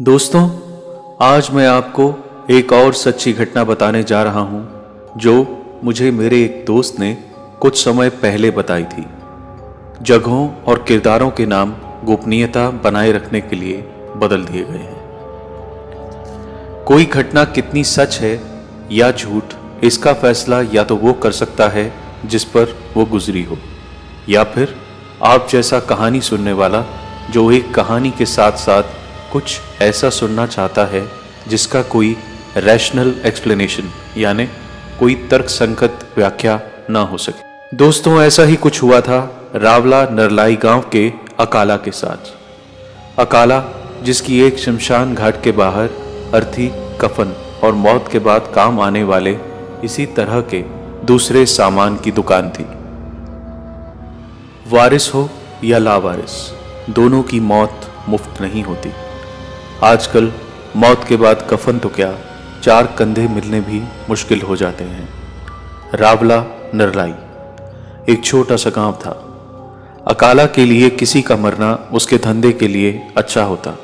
दोस्तों, आज मैं आपको एक और सच्ची घटना बताने जा रहा हूँ, जो मुझे मेरे एक दोस्त ने कुछ समय पहले बताई थी। जगहों और किरदारों के नाम गोपनीयता बनाए रखने के लिए बदल दिए गए हैं। कोई घटना कितनी सच है या झूठ, इसका फैसला या तो वो कर सकता है जिस पर वो गुजरी हो, या फिर आप जैसा कहानी सुनने वाला, जो एक कहानी के साथ साथ कुछ ऐसा सुनना चाहता है जिसका कोई रैशनल एक्सप्लेनेशन यानी कोई तर्क संगत व्याख्या ना हो सके। दोस्तों, ऐसा ही कुछ हुआ था रावला नरलाई गाँव के अकाला के साथ। अकाला, जिसकी एक शमशान घाट के बाहर अर्थी कफन और मौत के बाद काम आने वाले इसी तरह के दूसरे सामान की दुकान थी। वारिस हो या लावारिस, दोनों की मौत मुफ़्त नहीं होती। आजकल मौत के बाद कफन तो क्या, चार कंधे मिलने भी मुश्किल हो जाते हैं। रावला नरलाई। एक छोटा सा गाँव था। अकाला के लिए किसी का मरना उसके धंधे के लिए अच्छा होता।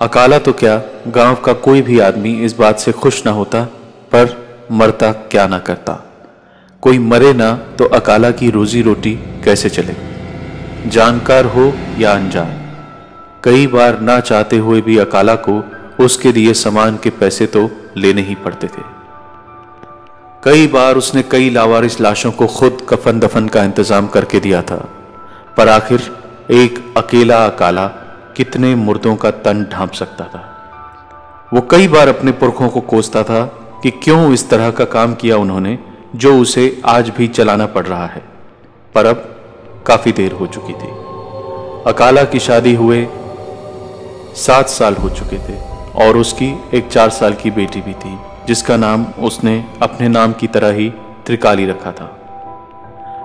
अकाला तो क्या, गाँव का कोई भी आदमी इस बात से खुश ना होता, पर मरता क्या ना करता। कोई मरे ना तो अकाला की रोजी रोटी कैसे चले? जानकार हो या अनजान? कई बार ना चाहते हुए भी अकाला को उसके लिए सामान के पैसे तो लेने ही पड़ते थे। कई बार उसने कई लावारिस लाशों को खुद कफन दफन का इंतज़ाम करके दिया था, पर आखिर एक अकेला अकाला कितने मुर्दों का तन ढांप सकता था। वो कई बार अपने पुरखों को कोसता था कि क्यों इस तरह का काम किया उन्होंने जो उसे आज भी चलाना पड़ रहा है, पर अब काफ़ी देर हो चुकी थी। अकाला की शादी हुए सात साल हो चुके थे और उसकी एक चार साल की बेटी भी थी, जिसका नाम उसने अपने नाम की तरह ही त्रिकाली रखा था।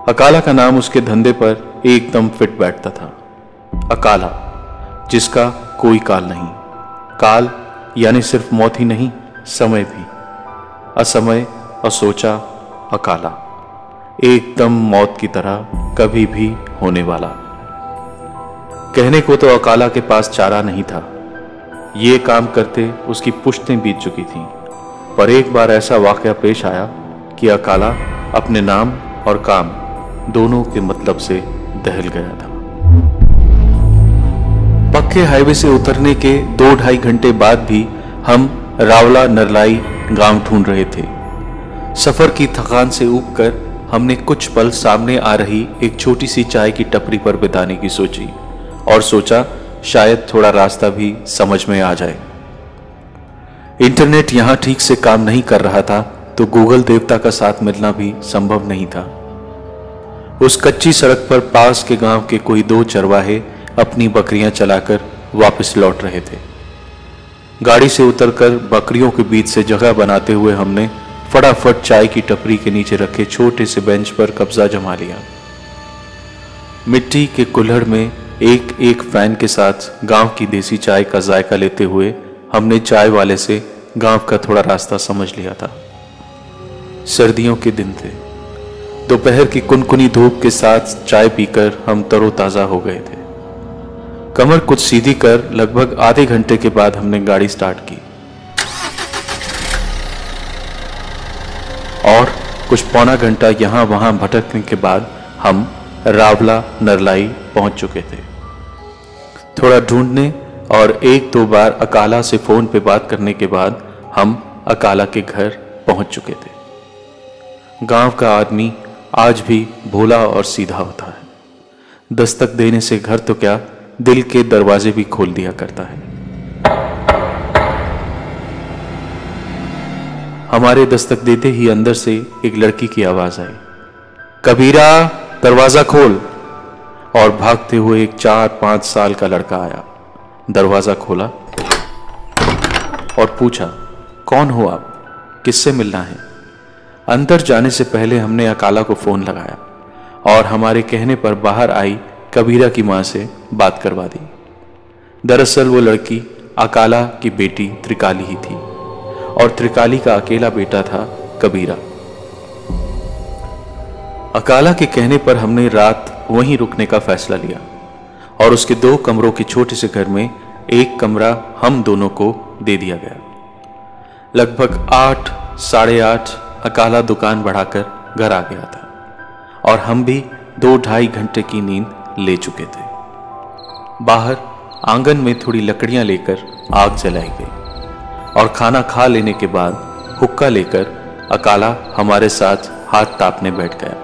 अकाला का नाम उसके धंधे पर एकदम फिट बैठता था। अकाला, जिसका कोई काल नहीं। काल, यानी सिर्फ़ मौत ही नहीं, समय भी। असमय, असोचा, अकाला। एकदम मौत की तरह कभी भी होने वाला। कहने को तो अकाला के पास चारा नहीं था। ये काम करते उसकी पुश्तें बीत चुकी थीं। पर एक बार ऐसा वाक़ पेश आया कि अकाला अपने नाम और काम दोनों के मतलब से दहल गया था। पक्के हाईवे से उतरने के दो ढाई घंटे बाद भी हम रावला नरलाई गाँव ढूंढ रहे थे। सफ़र की थकान से कर हमने कुछ पल सामने आ रही एक छोटी सी चाय की टपरी पर बिताने की सोची। और सोचा शायद थोड़ा रास्ता भी समझ में आ जाए। इंटरनेट यहाँ ठीक से काम नहीं कर रहा था तो गूगल देवता का साथ मिलना भी संभव नहीं था। उस कच्ची सड़क पर पास के गाँव के कोई दो चरवाहे अपनी बकरियाँ चलाकर वापस लौट रहे थे। गाड़ी से उतरकर बकरियों के बीच से जगह बनाते हुए हमने फटाफट चाय की टपरी के नीचे रखे छोटे से बेंच पर कब्जा जमा लिया। मिट्टी के कुल्हड़ में एक एक फ़ैन के साथ गाँव की देसी चाय का जायका लेते हुए हमने चाय वाले से गाँव का थोड़ा रास्ता समझ लिया था। सर्दियों के दिन थे। दोपहर की कुनकुनी धूप के साथ चाय पीकर हम तरोताजा हो गए थे। कमर कुछ सीधी कर लगभग आधे घंटे के बाद हमने गाड़ी स्टार्ट की। और कुछ पौना घंटा यहाँ वहाँ भटकने के बाद हम रावला, नरलाई पहुँच चुके थे। थोड़ा ढूँढने और एक दो बार अकाला से फ़ोन पे बात करने के बाद हम अकाला के घर पहुँच चुके थे। गाँव का आदमी आज भी भोला और सीधा होता है। दस्तक देने से घर तो क्या दिल के दरवाजे भी खोल दिया करता है। हमारे दस्तक देते ही अंदर से एक लड़की की आवाज़ आई। कबीरा, दरवाज़ा खोल। और भागते हुए एक चार पाँच साल का लड़का आया। दरवाज़ा खोला और पूछा, कौन हो आप? किससे मिलना है? अंदर जाने से पहले हमने अकाला को फ़ोन लगाया और हमारे कहने पर बाहर आई कबीरा की माँ से बात करवा दी। दरअसल वो लड़की अकाला की बेटी त्रिकाली ही थी और त्रिकाली का अकेला बेटा था कबीरा। अकाला के कहने पर हमने रात वहीं रुकने का फैसला लिया और उसके दो कमरों के छोटे से घर में एक कमरा हम दोनों को दे दिया गया। लगभग आठ, साढ़े आठ अकाला दुकान बढ़ाकर घर आ गया था और हम भी दो ढाई घंटे की नींद ले चुके थे। बाहर आँगन में थोड़ी लकड़ियाँ लेकर आग जलाई गई और खाना खा लेने के बाद हुक्का लेकर अकाला हमारे साथ हाथ तापने बैठ गया।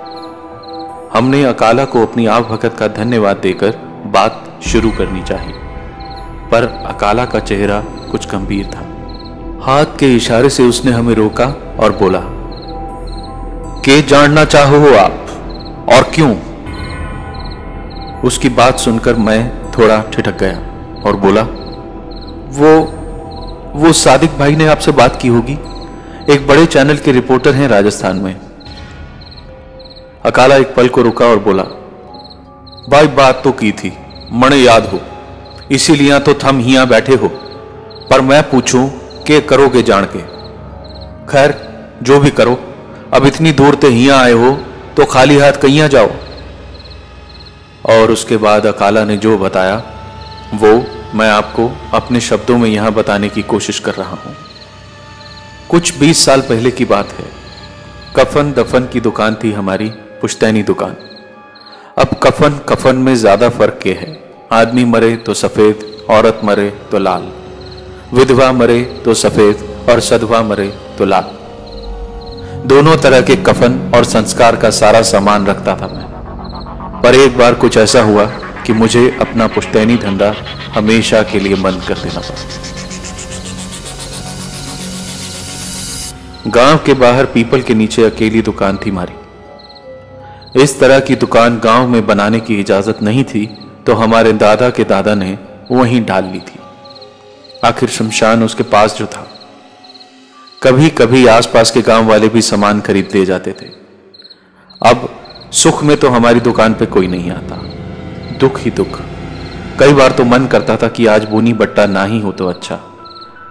हमने अकाला को अपनी आप भगत का धन्यवाद देकर बात शुरू करनी चाहिए। पर अकाला का चेहरा कुछ गंभीर था। हाथ के इशारे से उसने हमें रोका और बोला, के जानना चाहो हो आप? और क्यों? उसकी बात सुनकर मैं थोड़ा ठिठक गया और बोला, वो वो सादिक भाई ने आपसे बात की होगी। एक बड़े चैनल के रिपोर्टर हैं राजस्थान में। अकाला एक पल को रुका और बोला भाई बात तो की थी, मणे याद हो, इसीलिए तो थम हिया बैठे हो, पर मैं पूछूँ, के करोगे जान के? खैर, जो भी करो, अब इतनी दूर ते हिया आए हो तो खाली हाथ कहिया जाओ? और उसके बाद अकाला ने जो बताया, वो मैं आपको अपने शब्दों में यहाँ बताने की कोशिश कर रहा हूँ। कुछ बीस साल पहले की बात है, कफन दफन की दुकान थी हमारी पुश्तैनी दुकान। अब कफन कफन में ज़्यादा फ़र्क ये है। आदमी मरे तो सफ़ेद, औरत मरे तो लाल। विधवा मरे तो सफ़ेद और सधवा मरे तो लाल। दोनों तरह के कफन और संस्कार का सारा सामान रखता था मैं। पर एक बार कुछ ऐसा हुआ कि मुझे अपना पुश्तैनी धंधा हमेशा के लिए बंद कर देना पड़ा। गाँव के बाहर पीपल के नीचे अकेली दुकान थी मारी। इस तरह की दुकान गाँव में बनाने की इजाज़त नहीं थी तो हमारे दादा के दादा ने वहीं डाल ली थी। आखिर शमशान उसके पास जो था कभी कभी आसपास के गाँव वाले भी सामान खरीद ले जाते थे। अब सुख में तो हमारी दुकान पे कोई नहीं आता। दुख ही दुख। कई बार तो मन करता था कि आज बोनी बट्टा ना ही हो तो अच्छा।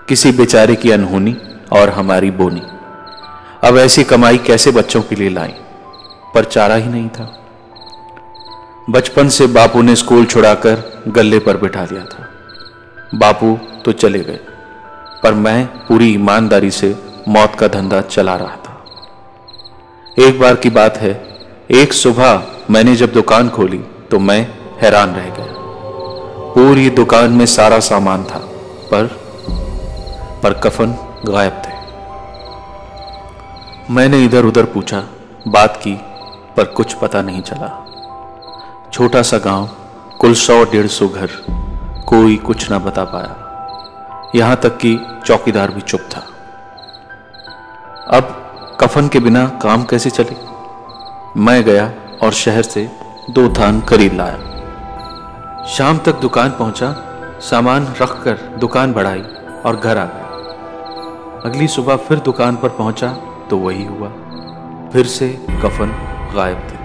किसी बेचारे की अनहोनी और हमारी बोनी। अब ऐसी कमाई कैसे बच्चों के लिए लाई पर चारा ही नहीं था। बचपन से बापू ने स्कूल छुड़ाकर गले पर बिठा लिया था। बापू तो चले गए, पर मैं पूरी ईमानदारी से मौत का धंधा चला रहा था। एक बार की बात है, एक सुबह मैंने जब दुकान खोली तो मैं हैरान रह गया। पूरी दुकान में सारा सामान था, पर पर कफन गायब थे। मैंने इधर उधर पूछा, बात की पर कुछ पता नहीं चला। छोटा सा गाँव, कुल सौ डेढ़ सौ घर, कोई कुछ ना बता पाया। यहाँ तक कि चौकीदार भी चुप था। अब कफन के बिना काम कैसे चले? मैं गया और शहर से दो थान खरीद लाया। शाम तक दुकान पहुँचा, सामान रखकर दुकान बढ़ाई और घर आ गया। अगली सुबह फिर दुकान पर पहुँचा तो वही हुआ। फिर से कफन गायब थे।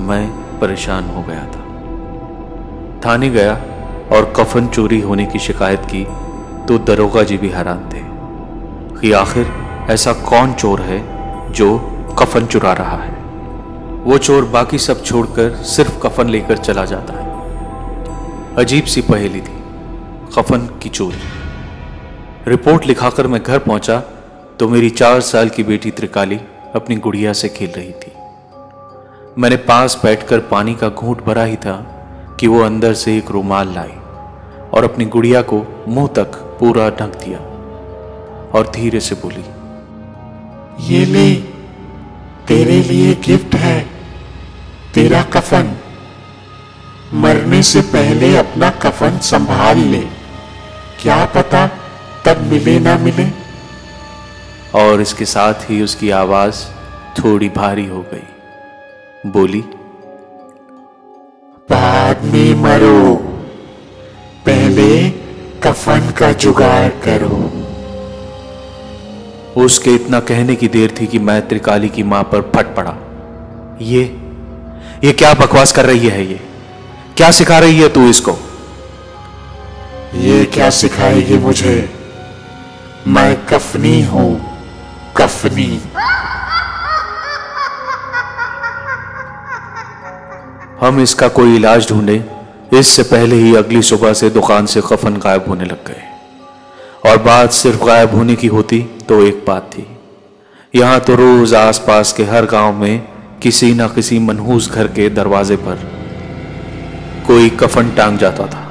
मैं परेशान हो गया था। थाने गया और कफन चोरी होने की शिकायत की तो दरोगा जी भी हैरान थे कि आखिर ऐसा कौन चोर है जो कफन चुरा रहा है? वो चोर बाकी सब छोड़कर सिर्फ़ कफन लेकर चला जाता है। अजीब सी पहेली थी, कफन की चोरी। रिपोर्ट लिखाकर मैं घर पहुँचा तो मेरी चार साल की बेटी त्रिकाली अपनी गुड़िया से खेल रही थी। मैंने पास बैठकर पानी का घूंट भरा ही था कि वो अंदर से एक रुमाल लाई और अपनी गुड़िया को मुँह तक पूरा ढक दिया और धीरे से बोली, ये ले तेरे लिए गिफ्ट है, तेरा कफन। मरने से पहले अपना कफन संभाल ले। क्या पता तब मिले ना मिले। और इसके साथ ही उसकी आवाज़ थोड़ी भारी हो गई। बोली बाद में मरो। पहले कफन का जुगाड़ करो। उसके इतना कहने की देर थी कि मैं त्रिकाली की माँ पर फट पड़ा। ये ये क्या बकवास कर रही है ये? क्या सिखा रही है तू इसको? ये क्या सिखाएगी मुझे? मैं कफनी हूँ। कफनी हम इसका कोई इलाज ढूंढे, इससे पहले ही अगली सुबह से दुकान से कफन गायब होने लग गए। और बात सिर्फ़ गायब होने की होती तो एक बात थी। यहाँ तो रोज आसपास के हर गाँव में किसी ना किसी मनहूस घर के दरवाजे पर कोई कफन टांग जाता था।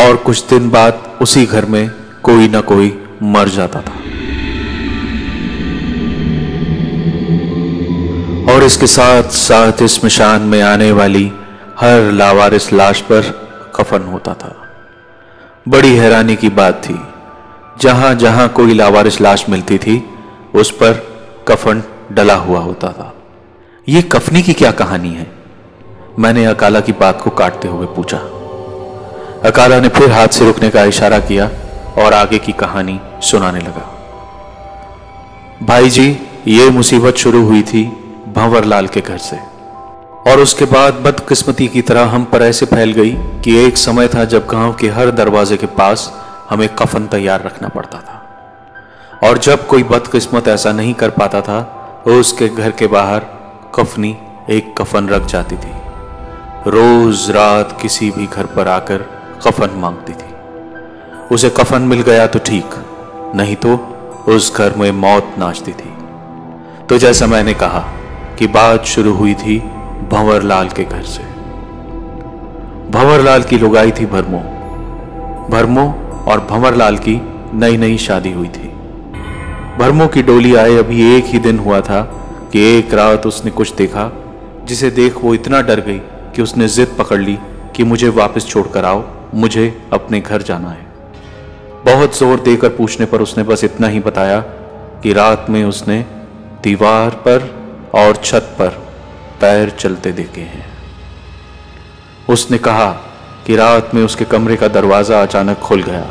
और कुछ दिन बाद उसी घर में कोई ना कोई मर जाता था। इसके साथ साथ इस मशान में आने वाली हर लावारिस लाश पर कफन होता था। बड़ी हैरानी की बात थी। जहाँ जहाँ कोई लावारिस लाश मिलती थी, उस पर कफन डला हुआ होता था। यह कफनी की क्या कहानी है? मैंने अकाला की बात को काटते हुए पूछा। अकाला ने फिर हाथ से रुकने का इशारा किया और आगे की कहानी सुनाने लगा। भाई जी, ये मुसीबत शुरू हुई थी भंवरलाल के घर से। और उसके बाद बदकिस्मती की तरह हम पर ऐसे फैल गई कि एक समय था जब गाँव के हर दरवाजे के पास हमें कफन तैयार रखना पड़ता था। और जब कोई बदकिस्मत ऐसा नहीं कर पाता था तो उसके घर के बाहर कफनी एक कफन रख जाती थी। रोज रात किसी भी घर पर आकर कफन मांगती थी। उसे कफन मिल गया तो ठीक, नहीं तो उस घर में मौत नाचती थी। तो जैसा मैंने कहा कि बात शुरू हुई थी भंवरलाल के घर से। भंवरलाल की लुगाई थी भरमो। भरमो और भंवरलाल की नई नई शादी हुई थी। भरमो की डोली आए अभी एक ही दिन हुआ था कि एक रात उसने कुछ देखा, जिसे देख वो इतना डर गई कि उसने जिद पकड़ ली कि मुझे वापस छोड़कर आओ, मुझे अपने घर जाना है। बहुत ज़ोर देकर पूछने पर उसने बस इतना ही बताया कि रात में उसने दीवार पर और छत पर पैर चलते देखे हैं। उसने कहा कि रात में उसके कमरे का दरवाज़ा अचानक खुल गया।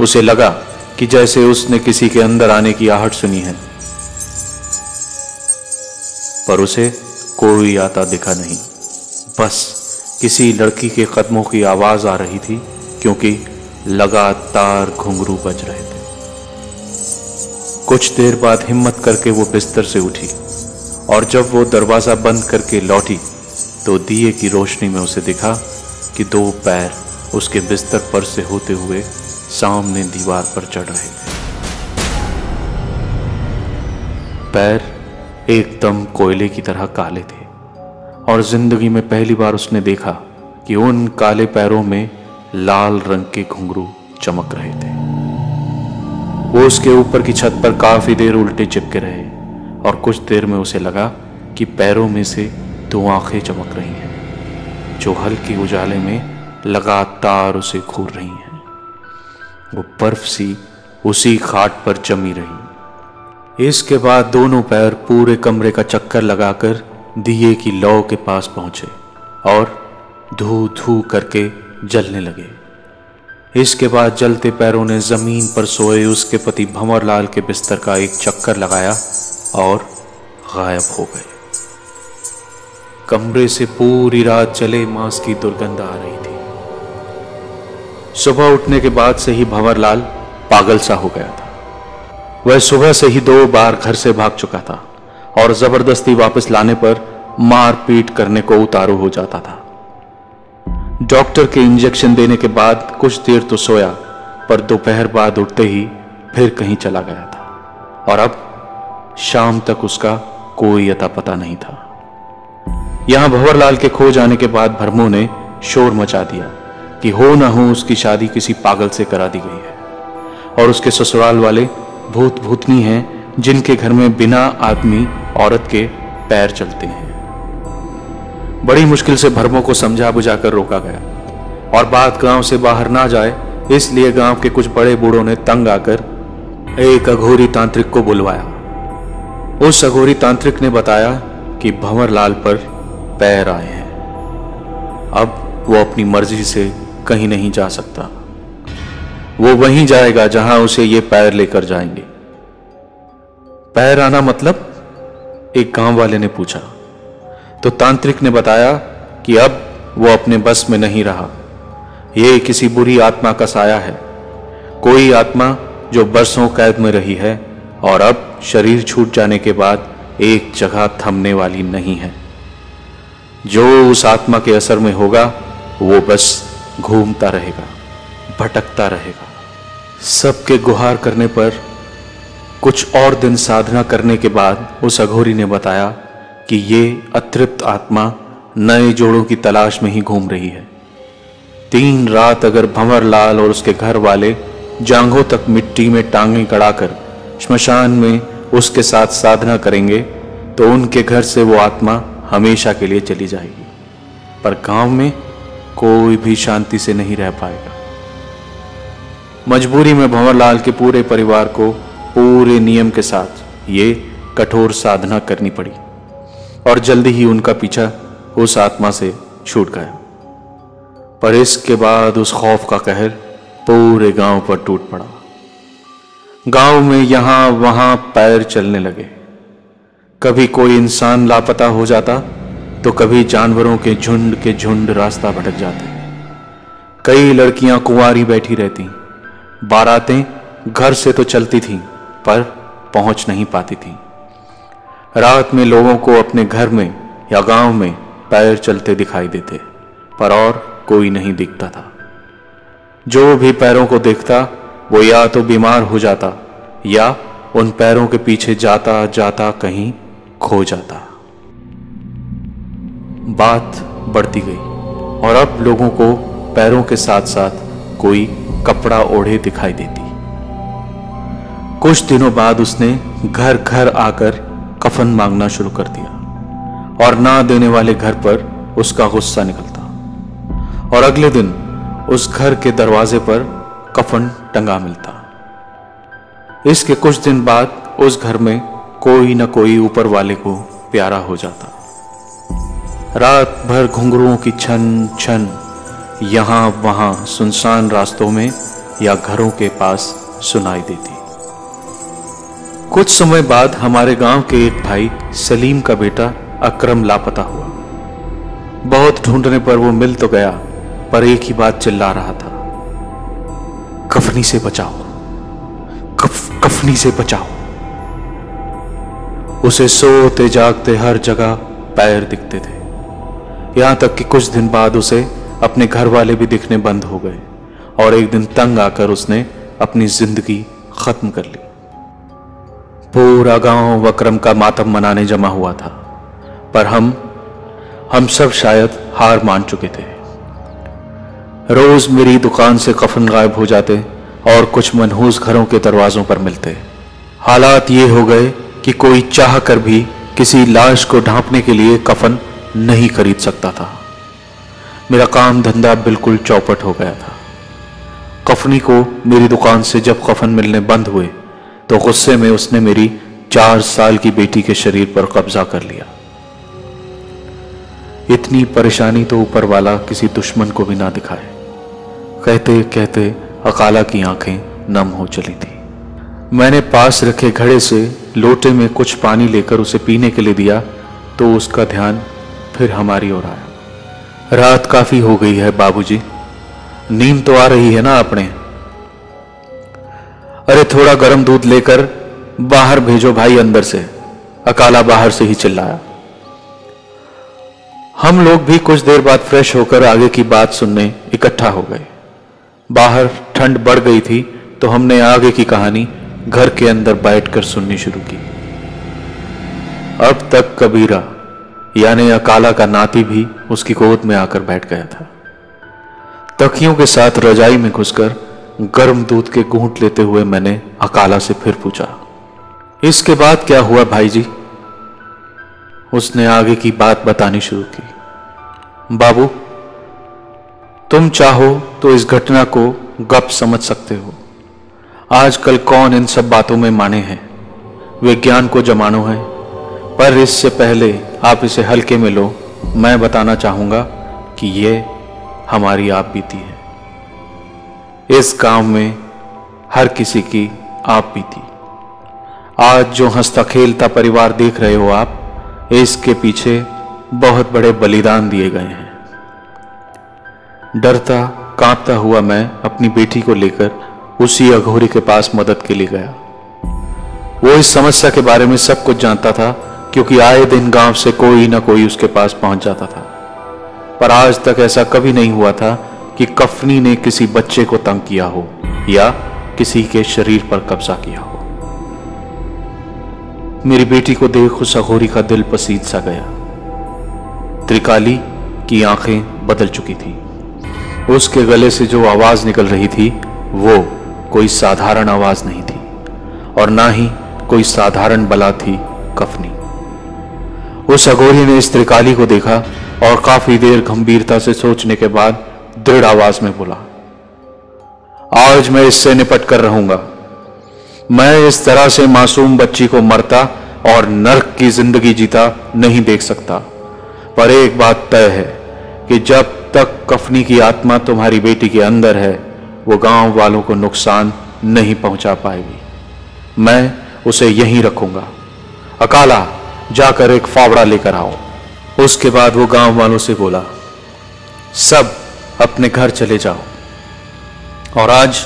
उसे लगा कि जैसे उसने किसी के अंदर आने की आहट सुनी है, पर उसे कोई आता दिखा नहीं। बस किसी लड़की के कदमों की आवाज़ आ रही थी, क्योंकि लगातार घुंघरू बज रहे थे। कुछ देर बाद हिम्मत करके वो बिस्तर से उठी और जब वो दरवाज़ा बंद करके लौटी तो दिए की रोशनी में उसे दिखा कि दो पैर उसके बिस्तर पर से होते हुए सामने दीवार पर चढ़ रहे थे। पैर एकदम कोयले की तरह काले थे और ज़िंदगी में पहली बार उसने देखा कि उन काले पैरों में लाल रंग के घुंघरू चमक रहे थे। वो उसके ऊपर की छत पर काफ़ी देर उल्टे चिपके रहे और कुछ देर में उसे लगा कि पैरों में से दो आँखें चमक रही हैं, जो हल्के उजाले में लगातार उसे घूर रही हैं। वो बर्फ़ सी उसी खाट पर जमी रही। इसके बाद दोनों पैर पूरे कमरे का चक्कर लगाकर दिए की लौ के पास पहुँचे और धू धू करके जलने लगे। इसके बाद जलते पैरों ने ज़मीन पर सोए उसके पति भंवरलाल के बिस्तर का एक चक्कर लगाया और गायब हो गए। कमरे से पूरी रात चले मांस की दुर्गंध आ रही थी। सुबह उठने के बाद से ही भंवरलाल पागल सा हो गया था। वह सुबह से ही दो बार घर से भाग चुका था और ज़बरदस्ती वापस लाने पर मारपीट करने को उतारू हो जाता था। डॉक्टर के इंजेक्शन देने के बाद कुछ देर तो सोया, पर दोपहर बाद उठते ही फिर कहीं चला गया था। और अब शाम तक उसका कोई अता पता नहीं था। यहाँ भंवरलाल के खो जाने के बाद भरमो ने शोर मचा दिया कि हो ना हो उसकी शादी किसी पागल से करा दी गई है। और उसके ससुराल वाले भूत भूतनी हैं, जिनके घर में बिना आदमी औरत के पैर चलते हैं। बड़ी मुश्किल से भरमों को समझा बुझाकर रोका गया। और बात गाँव से बाहर ना जाए, इसलिए गाँव के कुछ बड़े बूढ़ों ने तंग आकर एक अघोरी तांत्रिक को बुलवाया। उस अघोरी तांत्रिक ने बताया कि भंवरलाल पर पैर आए हैं। अब वो अपनी मर्ज़ी से कहीं नहीं जा सकता। वो वहीं जाएगा जहाँ उसे ये पैर लेकर जाएँगे। पैर आना मतलब एक गाँव वाले ने पूछा। तो तांत्रिक ने बताया कि अब वो अपने बस में नहीं रहा। ये किसी बुरी आत्मा का साया है। कोई आत्मा जो बरसों कैद में रही है और अब शरीर छूट जाने के बाद एक जगह थमने वाली नहीं है। जो उस आत्मा के असर में होगा, वो बस घूमता रहेगा, भटकता रहेगा। सबके गुहार करने पर कुछ और दिन साधना करने के बाद उस अघोरी ने बताया कि ये अतृप्त आत्मा नए जोड़ों की तलाश में ही घूम रही है। तीन रात अगर भंवर लाल और उसके घर वाले जांघों तक मिट्टी में टांगे कड़ाकर श्मशान में उसके साथ साधना करेंगे तो उनके घर से वो आत्मा हमेशा के लिए चली जाएगी। पर गाँव में कोई भी शांति से नहीं रह पाएगा। मजबूरी में भंवरलाल के पूरे परिवार को पूरे नियम के साथ ये कठोर साधना करनी पड़ी। और जल्दी ही उनका पीछा उस आत्मा से छूट गया। पर इसके बाद उस खौफ का कहर पूरे गाँव पर टूट पड़ा। गाँव में यहाँ वहाँ पैर चलने लगे। कभी कोई इंसान लापता हो जाता तो कभी जानवरों के झुंड के झुंड रास्ता भटक जाते। कई लड़कियाँ कुंवारी बैठी रहती। बारातें घर से तो चलती थीं, पर पहुँच नहीं पाती थी। रात में लोगों को अपने घर में या गाँव में पैर चलते दिखाई देते, पर और कोई नहीं दिखता था। जो भी पैरों को देखता, वो या तो बीमार हो जाता, या उन पैरों के पीछे जाता जाता, कहीं खो जाता। बात बढ़ती गई, और अब लोगों को पैरों के साथ साथ कोई कपड़ा ओढ़े दिखाई देती। कुछ दिनों बाद उसने घर घर आकर कफन मांगना शुरू कर दिया और ना देने वाले घर पर उसका गुस्सा निकलता और अगले दिन उस घर के दरवाजे पर कफन टंगा मिलता। इसके कुछ दिन बाद उस घर में कोई ना कोई ऊपर वाले को प्यारा हो जाता। रात भर घुंघरुओं की छन छन यहाँ वहाँ सुनसान रास्तों में या घरों के पास सुनाई देती। कुछ समय बाद हमारे गाँव के एक भाई सलीम का बेटा अकरम लापता हुआ। बहुत ढूँढने पर वो मिल तो गया, पर एक ही बात चिल्ला रहा था। कफनी से बचाओ। कफ, कफनी से बचाओ। उसे सोते जागते हर जगह पैर दिखते थे। यहाँ तक कि कुछ दिन बाद उसे अपने घर वाले भी दिखने बंद हो गए, और एक दिन तंग आकर उसने अपनी ज़िंदगी खत्म कर ली। पूरा गाँव वक्रम का मातम मनाने जमा हुआ था। पर हम हम सब शायद हार मान चुके थे। रोज मेरी दुकान से कफन गायब हो जाते और कुछ मनहूस घरों के दरवाजों पर मिलते। हालात ये हो गए कि कोई चाह कर भी किसी लाश को ढांपने के लिए कफन नहीं खरीद सकता था। मेरा काम धंधा बिल्कुल चौपट हो गया था। कफनी को मेरी दुकान से जब कफन मिलने बंद हुए तो गुस्से में उसने मेरी चार साल की बेटी के शरीर पर कब्जा कर लिया। इतनी परेशानी तो ऊपर वाला किसी दुश्मन को भी ना दिखाए। कहते कहते अकाला की आँखें नम हो चली थी। मैंने पास रखे घड़े से लोटे में कुछ पानी लेकर उसे पीने के लिए दिया तो उसका ध्यान फिर हमारी ओर आया। रात काफ़ी हो गई है, बाबूजी। नींद तो आ रही है ना अपने? अरे थोड़ा गर्म दूध लेकर बाहर भेजो भाई अंदर से। अकाला बाहर से ही चिल्लाया। हम लोग भी कुछ देर बाद फ्रेश होकर आगे की बात सुनने इकट्ठा हो गए। बाहर ठंड बढ़ गई थी तो हमने आगे की कहानी घर के अंदर बैठकर सुननी शुरू की। अब तक कबीरा, यानी अकाला का नाती भी उसकी गोद में आकर बैठ गया था। तकियों के साथ रजाई में घुसकर गर्म दूध के घूंट लेते हुए मैंने अकाला से फिर पूछा, इसके बाद क्या हुआ भाई जी उसने आगे की बात बतानी शुरू की, बाबू, तुम चाहो तो इस घटना को गप समझ सकते हो। आजकल कौन इन सब बातों में माने हैं? विज्ञान को जमानो है, पर इससे पहले आप इसे हल्के में लो। मैं बताना चाहूँगा कि ये हमारी आप बीती है। इस गाँव में हर किसी की आप भी थी आज जो हंसता खेलता परिवार देख रहे हो आप, इसके पीछे बहुत बड़े बलिदान दिए गए हैं। डरता, कांपता हुआ मैं अपनी बेटी को लेकर उसी अघोरी के पास मदद के लिए गया। वो इस समस्या के बारे में सब कुछ जानता था, क्योंकि आए दिन गाँव से कोई ना कोई उसके पास पहुँच जाता था। पर आज तक ऐसा कभी नहीं हुआ था कि कफनी ने किसी बच्चे को तंग किया हो या किसी के शरीर पर कब्जा किया हो। मेरी बेटी को देख उस अघोरी का दिल पसीद सा गया। त्रिकाली की आँखें बदल चुकी थी। उसके गले से जो आवाज़ निकल रही थी, वो कोई साधारण आवाज़ नहीं थी और ना ही कोई साधारण बला थी कफनी। उस अघोरी ने इस त्रिकाली को देखा और काफ़ी देर गंभीरता से सोचने के बाद दृढ़ आवाज़ में बोला, आज मैं इससे निपट कर रहूँगा। मैं इस तरह से मासूम बच्ची को मरता और नर्क की ज़िंदगी जीता नहीं देख सकता। पर एक बात तय है कि जब तक कफनी की आत्मा तुम्हारी बेटी के अंदर है, वो गाँव वालों को नुकसान नहीं पहुँचा पाएगी। मैं उसे यहीं रखूँगा। अकाला, जाकर एक फावड़ा लेकर आओ। उसके बाद वो गाँव वालों से बोला, सब अपने घर चले जाओ। और आज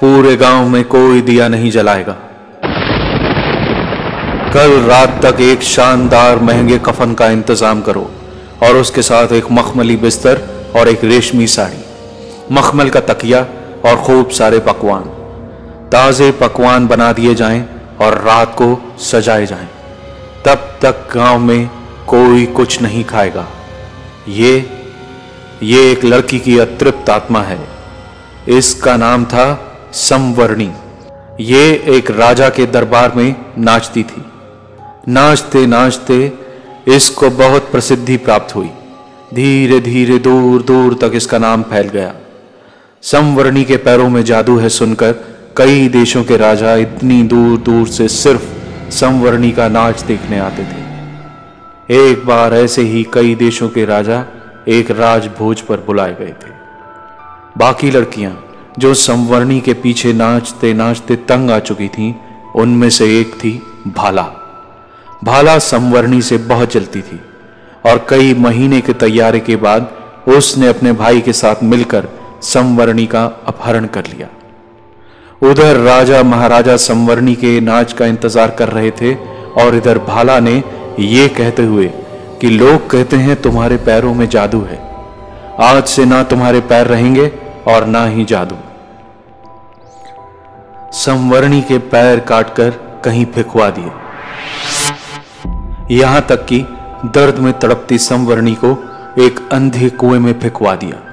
पूरे गाँव में कोई दिया नहीं जलाएगा। कल रात तक एक शानदार महँगे कफन का इंतज़ाम करो और उसके साथ एक मखमली बिस्तर और एक रेशमी साड़ी, मखमल का तकिया और खूब सारे पकवान। ताज़े पकवान बना दिए जाएँ और रात को सजाए जाएँ। तब तक गाँव में कोई कुछ नहीं खाएगा। ये ये एक लड़की की अतृप्त आत्मा है। इसका नाम था संवरणी। ये एक राजा के दरबार में नाचती थी। नाचते नाचते इसको बहुत प्रसिद्धि प्राप्त हुई। धीरे धीरे दूर दूर तक इसका नाम फैल गया। संवरणी के पैरों में जादू है सुनकर कई देशों के राजा इतनी दूर दूर से सिर्फ़ संवरणी का नाच देखने आते थे। एक बार ऐसे ही कई देशों के राजा एक राजभोज पर बुलाए गए थे। बाकी लड़कियाँ जो संवरणी के पीछे नाचते नाचते तंग आ चुकी थीं, उनमें से एक थी भाला। भाला संवरणी से बहुत जलती थी और कई महीने के तैयारी के बाद उसने अपने भाई के साथ मिलकर संवरणी का अपहरण कर लिया। उधर राजा महाराजा संवरणी के नाच का इंतज़ार कर रहे थे और इधर भाला ने ये कहते हुए कि लोग कहते हैं, तुम्हारे पैरों में जादू है। आज से ना तुम्हारे पैर रहेंगे और ना ही जादू। संवरणी के पैर काटकर कहीं फेंकवा दिए। यहाँ तक कि दर्द में तड़पती संवरणी को एक अंधे कुएँ में फेंकवा दिया।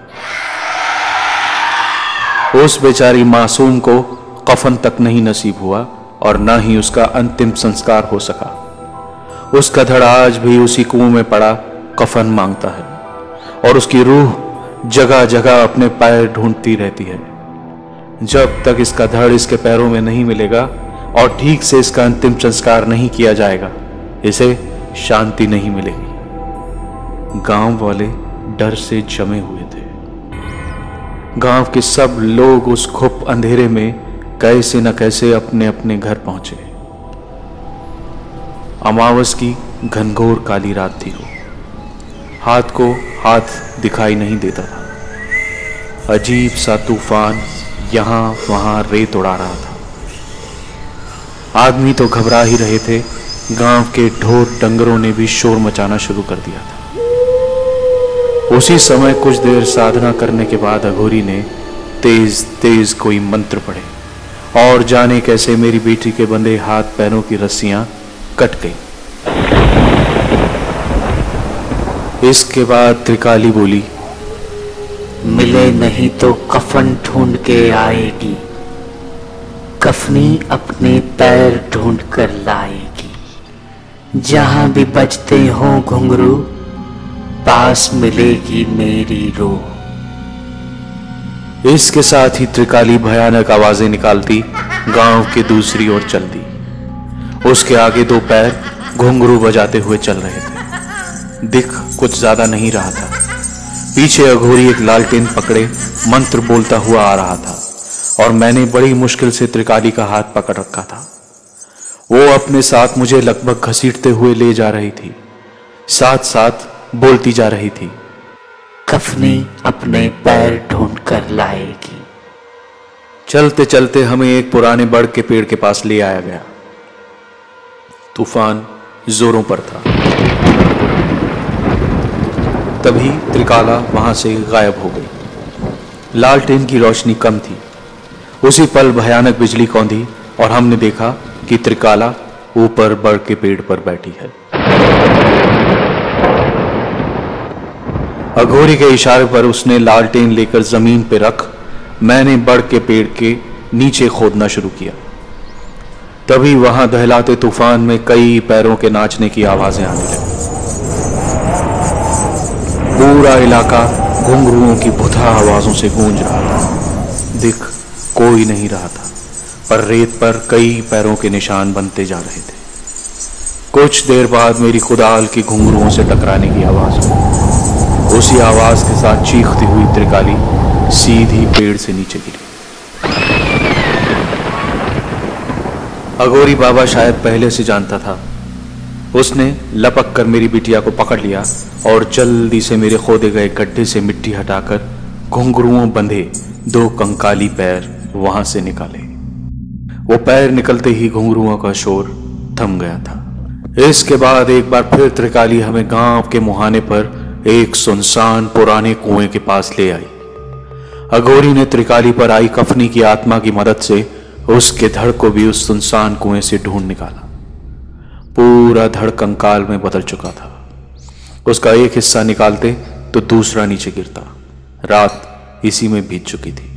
उस बेचारी मासूम को कफन तक नहीं नसीब हुआ और ना ही उसका अंतिम संस्कार हो सका। उसका धड़ आज भी उसी कुएँ में पड़ा, कफन माँगता है। और उसकी रूह जगह जगह अपने पैर ढूंढती रहती है। जब तक इसका धड़ इसके पैरों में नहीं मिलेगा और ठीक से इसका अंतिम संस्कार नहीं किया जाएगा, इसे शांति नहीं मिलेगी। गाँव वाले डर से जमे हुए थे। गाँव के सब लोग उस खुप अंधेरे में कैसे न कैसे अपने अपने घर पहुँचे। अमावस की घनघोर काली रात थी वो। हाथ को हाथ दिखाई नहीं देता था। अजीब सा तूफ़ान यहाँ वहाँ रेत उड़ा रहा था। आदमी तो घबरा ही रहे थे। गाँव के ढोर डंगरों ने भी शोर मचाना शुरू कर दिया था। उसी समय कुछ देर साधना करने के बाद अघोरी ने तेज तेज कोई मंत्र पढ़े। और जाने कैसे मेरी बेटी के बंधे हाथ पैरों की रस्सियाँ कट गई। इसके बाद त्रिकाली बोली मिले नहीं तो कफन ढूंढ के आएगी। कफनी अपने पैर ढूंढ कर लाएगी। जहाँ भी बजते हो घुंघरू पास मिलेगी मेरी रूह इसके साथ ही त्रिकाली भयानक आवाज़ें निकालती गाँव के दूसरी ओर चल दी उसके आगे दो पैर घुंघरू बजाते हुए चल रहे थे। दिख कुछ ज़्यादा नहीं रहा था। पीछे अघोरी एक लालटेन पकड़े मंत्र बोलता हुआ आ रहा था और मैंने बड़ी मुश्किल से त्रिकाली का हाथ पकड़ रखा था। वो अपने साथ मुझे लगभग घसीटते हुए ले जा रही थी। साथ साथ बोलती जा रही थी कफनी अपने पैर ढूंढ कर लाएगी। चलते चलते हमें एक पुराने बड़ के पेड़ के पास ले आया गया। तूफ़ान जोरों पर था। तभी त्रिकाला वहाँ से गायब हो गई। लालटेन की रोशनी कम थी। उसी पल भयानक बिजली कौंधी और हमने देखा कि त्रिकाला ऊपर बड़ के पेड़ पर बैठी है। अघोरी के इशारे पर उसने लालटेन लेकर ज़मीन पर रख मैंने बड़ के पेड़ के नीचे खोदना शुरू किया। तभी वहाँ दहलाते तूफ़ान में कई पैरों के नाचने की आवाज़ें आने लगी। पूरा इलाका घुंघरुओं की बुधा आवाजों से गूंज रहा था। दिख कोई नहीं रहा था, पर रेत पर कई पैरों के निशान बनते जा रहे थे। कुछ देर बाद मेरी कुदाल की घुंघरुओं से टकराने की आवाज़ हुई उसी आवाज़ के साथ चीखती हुई त्रिकाली सीधी पेड़ से नीचे गिरी। अगोरी बाबा शायद पहले से जानता था। उसने लपक कर मेरी बिटिया को पकड़ लिया और जल्दी से मेरे खोदे गए गड्ढे से मिट्टी हटाकर घुंघरुओं बंधे दो कंकाली पैर वहाँ से निकाले। वो पैर निकलते ही घुंघरुओं का शोर थम गया था। इसके बाद एक बार फिर त्रिकाली हमें गाँव के मुहाने पर एक सुनसान पुराने कुएँ के पास ले आई। अघोरी ने त्रिकाली पर आई कफनी की आत्मा की मदद से उसके धड़ को भी उस सुनसान कुएँ से ढूंढ निकाला। पूरा धड़ कंकाल में बदल चुका था। उसका एक हिस्सा निकालते तो दूसरा नीचे गिरता। रात इसी में बीत चुकी थी।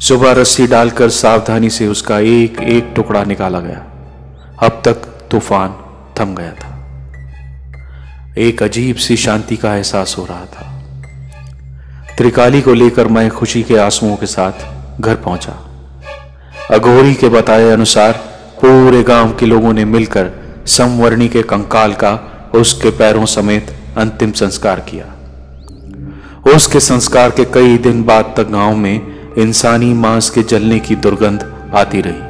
सुबह रस्सी डालकर सावधानी से उसका एक एक टुकड़ा निकाला गया। अब तक तूफ़ान थम गया था। एक अजीब सी शांति का एहसास हो रहा था। त्रिकाली को लेकर मैं खुशी के आंसुओं के साथ घर पहुँचा। अघोरी के बताए अनुसार पूरे गाँव के लोगों ने मिलकर समवर्णी के कंकाल का उसके पैरों समेत अंतिम संस्कार किया। उसके संस्कार के कई दिन बाद तक गाँव में इंसानी मांस के जलने की दुर्गंध आती रही,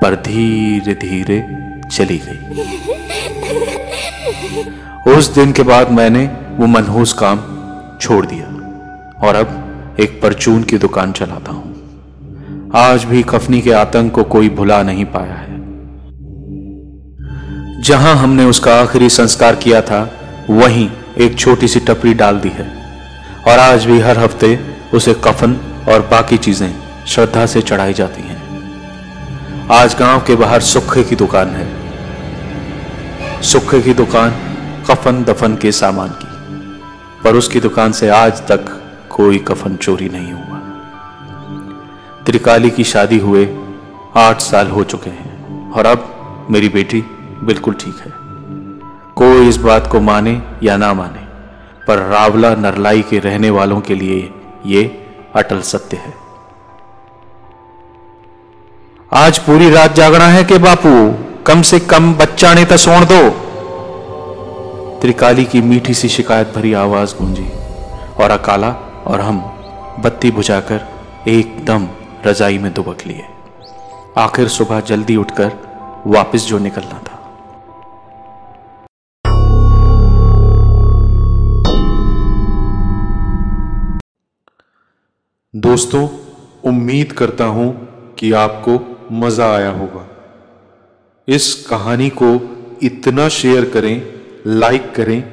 पर धीरे धीरे चली गई। उस दिन के बाद मैंने वो मनहूस काम छोड़ दिया और अब एक परचून की दुकान चलाता हूँ। आज भी कफनी के आतंक को कोई भुला नहीं पाया है। जहाँ हमने उसका आखिरी संस्कार किया था, वहीं एक छोटी सी टपरी डाल दी है। और आज भी हर हफ़्ते उसे कफन और बाकी चीज़ें श्रद्धा से चढ़ाई जाती हैं। आज गाँव के बाहर सुखे की दुकान है। सुखे की दुकान कफन दफन के सामान की। पर उसकी दुकान से आज तक कोई कफन चोरी नहीं हुआ त्रिकाली की शादी हुए आठ साल हो चुके हैं और अब मेरी बेटी बिल्कुल ठीक है। कोई इस बात को माने या ना माने, पर रावला नरलाई के रहने वालों के लिए ये अटल सत्य है। आज पूरी रात जागना है कि बापू, कम से कम बच्चा ने तो सोण दो। त्रिकाली की मीठी सी शिकायत भरी आवाज़ गूंजी और अकाला और हम बत्ती बुझाकर एकदम रजाई में दुबक लिए। आखिर सुबह जल्दी उठकर वापस जो निकलना था। दोस्तों, उम्मीद करता हूँ कि आपको मज़ा आया होगा। इस कहानी को इतना शेयर करें, लाइक करें